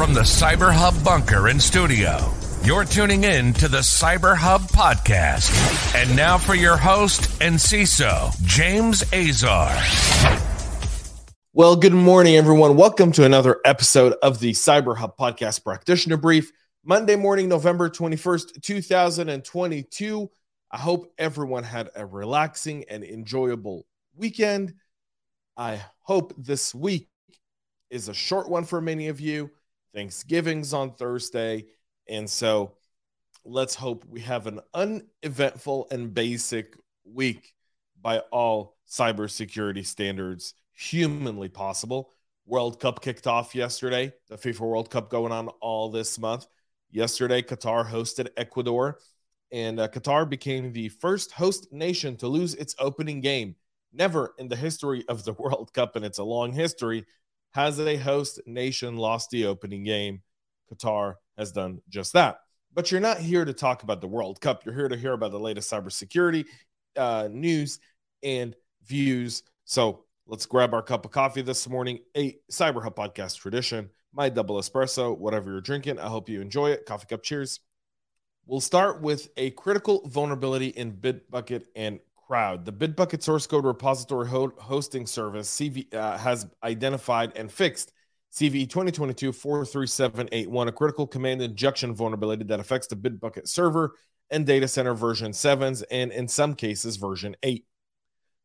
From the Cyber Hub bunker and studio, you're tuning in to the Cyber Hub podcast. And now for your host and CISO, James Azar. Well, good morning, everyone. Welcome to another episode of the Cyber Hub podcast practitioner brief. Monday morning, November 21st, 2022. I hope everyone had a relaxing and enjoyable weekend. I hope this week is a short one for many of you. Thanksgiving's on Thursday. And so let's hope we have an uneventful and basic week by all cybersecurity standards humanly possible. World Cup kicked off yesterday, the FIFA World Cup going on all this month. Yesterday, Qatar hosted Ecuador and uh, Qatar became the first host nation to lose its opening game. Never in the history of the World Cup, and it's a long history, has a host nation lost the opening game. Qatar has done just that. But you're not here to talk about the World Cup. You're here to hear about the latest cybersecurity uh, news and views. So let's grab our cup of coffee this morning. A Cyber Hub podcast tradition. My double espresso, whatever you're drinking. I hope you enjoy it. Coffee cup cheers. We'll start with a critical vulnerability in Bitbucket and Crowd. The Bitbucket source code repository ho- hosting service CV, uh, has identified and fixed CVE 2022 43781, a critical command injection vulnerability that affects the Bitbucket server and data center version 7s, and in some cases, version 8.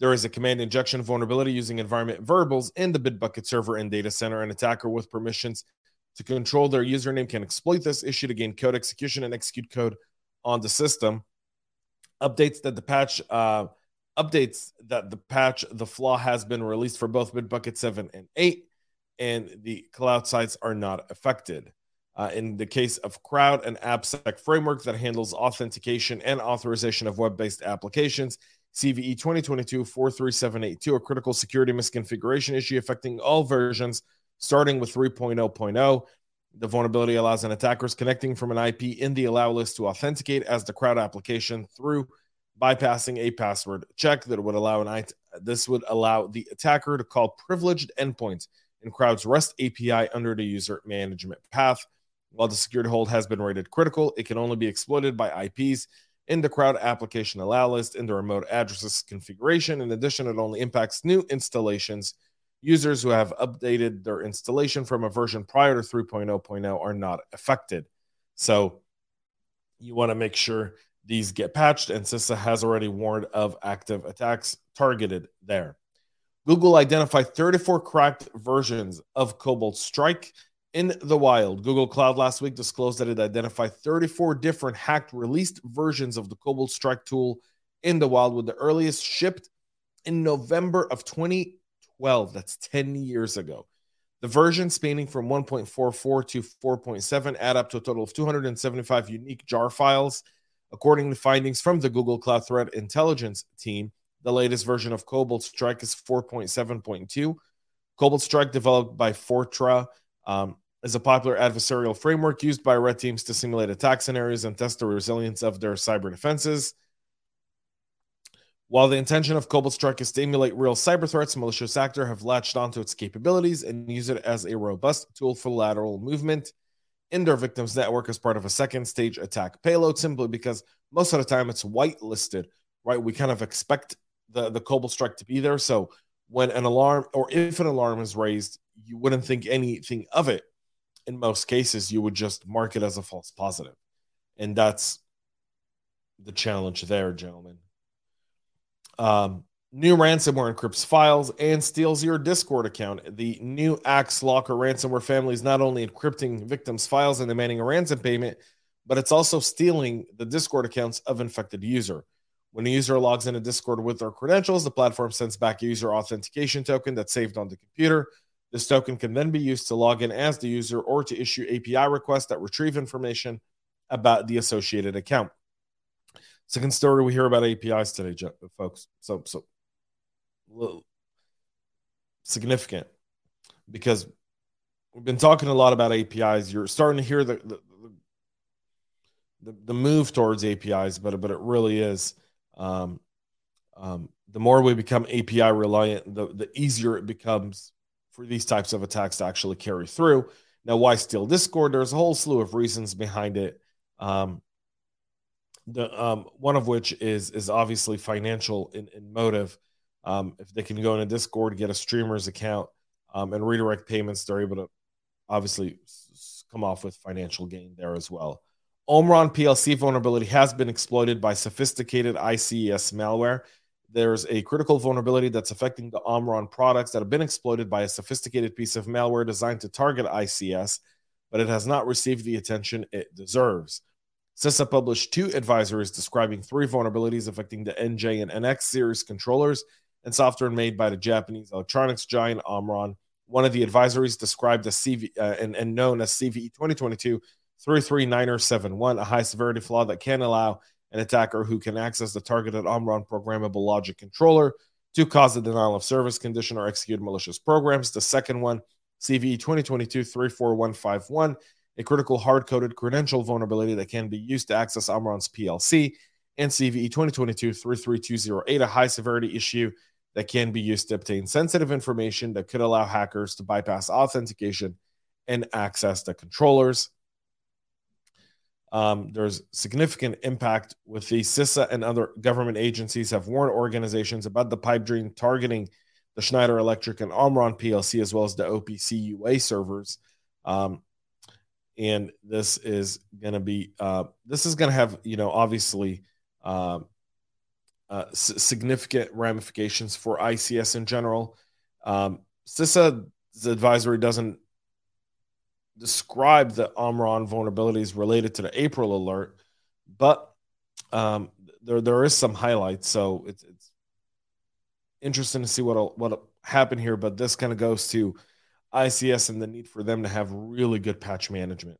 There is a command injection vulnerability using environment variables in the Bitbucket server and data center. An attacker with permissions to control their username can exploit this issue to gain code execution and execute code on the system. Updates that the patch uh, updates that the patch the flaw has been released for both Bitbucket 7 and 8, and the cloud sites are not affected. Uh, in the case of Crowd, an AppSec framework that handles authentication and authorization of web based applications, CVE 2022 43782, a critical security misconfiguration issue affecting all versions starting with 3.0.0. The vulnerability allows an attackers connecting from an IP in the allow list to authenticate as the crowd application through bypassing a password check that would allow an IT. This would allow the attacker to call privileged endpoints in Crowd's REST API under the user management path. While the security hold has been rated critical, it can only be exploited by IPs in the Crowd application allow list in the remote addresses configuration. In addition, it only impacts new installations Users who have updated their installation from a version prior to 3.0.0 are not affected. So you want to make sure these get patched, and CISA has already warned of active attacks targeted there. Google identified 34 cracked versions of Cobalt Strike in the wild. Google Cloud last week disclosed that it identified 34 different hacked released versions of the Cobalt Strike tool in the wild, with the earliest shipped in November of 20 12. That's 10 years ago. The version spanning from 1.44 to 4.7 add up to a total of 275 unique jar files. According to findings from the Google Cloud Threat Intelligence team, the latest version of Cobalt Strike is 4.7.2. Cobalt Strike, developed by Fortra, um, is a popular adversarial framework used by red teams to simulate attack scenarios and test the resilience of their cyber defenses. While the intention of Cobalt Strike is to emulate real cyber threats, malicious actor have latched onto its capabilities and use it as a robust tool for lateral movement in their victim's network as part of a second stage attack payload, simply because most of the time it's whitelisted, right? We kind of expect the, the Cobalt Strike to be there. So when an alarm or if an alarm is raised, you wouldn't think anything of it. In most cases, you would just mark it as a false positive. And that's the challenge there, gentlemen. Um, new ransomware encrypts files and steals your Discord account. The new AXLocker ransomware family is not only encrypting victims' files and demanding a ransom payment, but it's also stealing the Discord accounts of infected user. When a user logs into Discord with their credentials, the platform sends back a user authentication token that's saved on the computer. This token can then be used to log in as the user or to issue API requests that retrieve information about the associated account. Second story we hear about APIs today, folks. So, so significant because we've been talking a lot about APIs. You're starting to hear the the, the, the move towards APIs, but but it really is. Um, um, the more we become API reliant, the the easier it becomes for these types of attacks to actually carry through. Now, why steal Discord? There's a whole slew of reasons behind it. Um, the um, one of which is is obviously financial in, in motive. Um, if they can go in a Discord, get a streamer's account, um, and redirect payments, they're able to obviously come off with financial gain there as well. Omron PLC vulnerability has been exploited by sophisticated ICS malware. There's a critical vulnerability that's affecting the Omron products that have been exploited by a sophisticated piece of malware designed to target ICS, but it has not received the attention it deserves. CISA published two advisories describing three vulnerabilities affecting the NJ and NX series controllers and software made by the Japanese electronics giant Omron. One of the advisories described as CV uh, and, and known as CVE 2022 33971, a high severity flaw that can allow an attacker who can access the targeted Omron programmable logic controller to cause a denial of service condition or execute malicious programs. The second one, CVE 2022 34151, a critical hard coded credential vulnerability that can be used to access Omron's PLC, and CVE 2022 33208, a high severity issue that can be used to obtain sensitive information that could allow hackers to bypass authentication and access the controllers. Um, there's significant impact with the CISA and other government agencies have warned organizations about the Pipedream targeting the Schneider Electric and Omron PLC as well as the OPC UA servers. Um, and this is going to be uh, this is going to have you know obviously uh, uh, s- significant ramifications for ICS in general. Um, CISA's advisory doesn't describe the Omron vulnerabilities related to the April alert, but um, there there is some highlights. So it's, it's interesting to see what what happened here. But this kind of goes to ICS and the need for them to have really good patch management.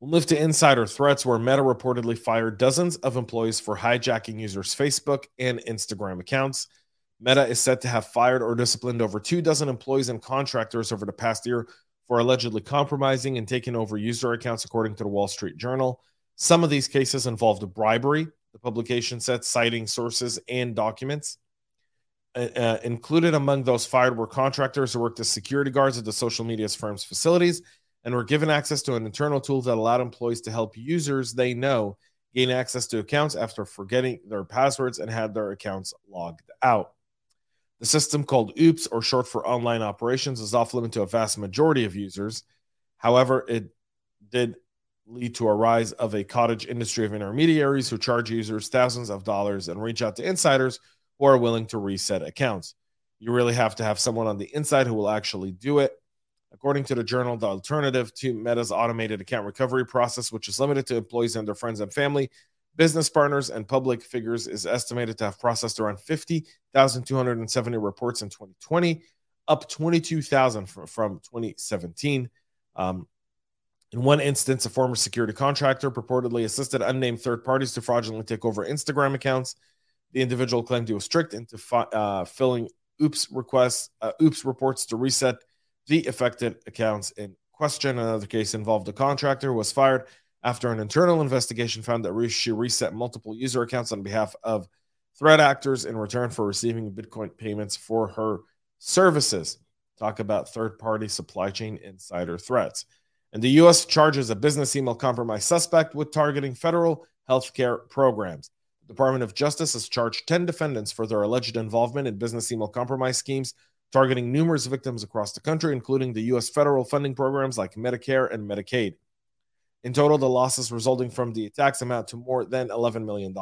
We'll move to insider threats, where Meta reportedly fired dozens of employees for hijacking users' Facebook and Instagram accounts. Meta is said to have fired or disciplined over two dozen employees and contractors over the past year for allegedly compromising and taking over user accounts, according to the Wall Street Journal. Some of these cases involved bribery, the publication said, citing sources and documents. Uh, uh, included among those fired were contractors who worked as security guards at the social media firm's facilities and were given access to an internal tool that allowed employees to help users they know gain access to accounts after forgetting their passwords and had their accounts logged out. The system called OOPS, or short for online operations, is off limit to a vast majority of users. However, it did lead to a rise of a cottage industry of intermediaries who charge users thousands of dollars and reach out to insiders who are willing to reset accounts. You really have to have someone on the inside who will actually do it. According to the journal, the alternative to Meta's automated account recovery process, which is limited to employees and their friends and family, business partners and public figures is estimated to have processed around 50,270 reports in 2020, up 22,000 from, from 2017. Um, in one instance, a former security contractor purportedly assisted unnamed third parties to fraudulently take over Instagram accounts. The individual claimed he was tricked into fi- uh, filling oops requests, uh, oops reports to reset the affected accounts in question. Another case involved a contractor who was fired after an internal investigation found that she reset multiple user accounts on behalf of threat actors in return for receiving Bitcoin payments for her services. Talk about third party supply chain insider threats. And the U.S. charges a business email compromise suspect with targeting federal healthcare programs. Department of Justice has charged 10 defendants for their alleged involvement in business email compromise schemes targeting numerous victims across the country, including the U.S. federal funding programs like Medicare and Medicaid. In total, the losses resulting from the attacks amount to more than $11 million,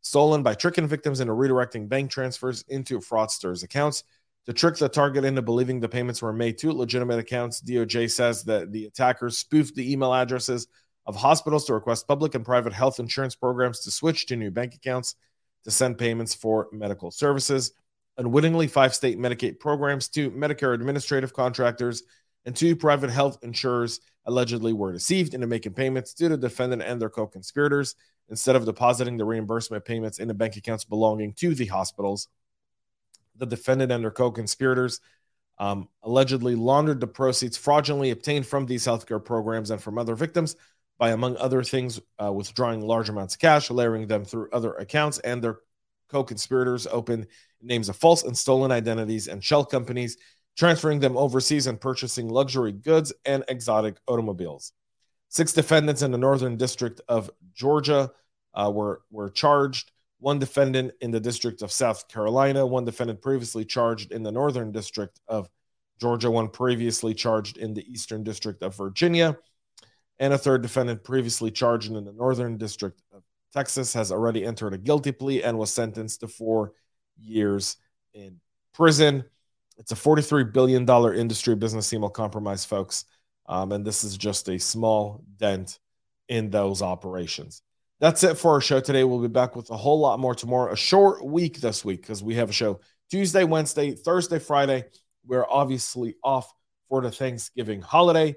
stolen by tricking victims into redirecting bank transfers into fraudsters' accounts. To trick the target into believing the payments were made to legitimate accounts, DOJ says that the attackers spoofed the email addresses of hospitals to request public and private health insurance programs to switch to new bank accounts to send payments for medical services. Unwittingly, five state Medicaid programs, two Medicare administrative contractors, and two private health insurers allegedly were deceived into making payments to the defendant and their co conspirators instead of depositing the reimbursement payments into bank accounts belonging to the hospitals. The defendant and their co conspirators um, allegedly laundered the proceeds fraudulently obtained from these healthcare programs and from other victims by, among other things, uh, withdrawing large amounts of cash, layering them through other accounts, and their co conspirators opened names of false and stolen identities and shell companies transferring them overseas and purchasing luxury goods and exotic automobiles. Six defendants in the Northern District of Georgia uh, were, were charged. One defendant in the District of South Carolina, one defendant previously charged in the Northern District of Georgia, one previously charged in the Eastern District of Virginia, and a third defendant previously charged in the Northern District of Texas has already entered a guilty plea and was sentenced to four years in prison. It's a $43 billion industry business email compromise, folks. Um, and this is just a small dent in those operations. That's it for our show today. We'll be back with a whole lot more tomorrow. A short week this week because we have a show Tuesday, Wednesday, Thursday, Friday. We're obviously off for the Thanksgiving holiday.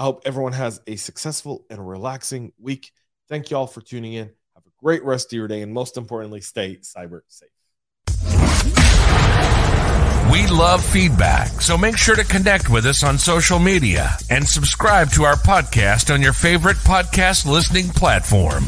I hope everyone has a successful and relaxing week. Thank you all for tuning in. Have a great rest of your day. And most importantly, stay cyber safe. We love feedback, so make sure to connect with us on social media and subscribe to our podcast on your favorite podcast listening platform.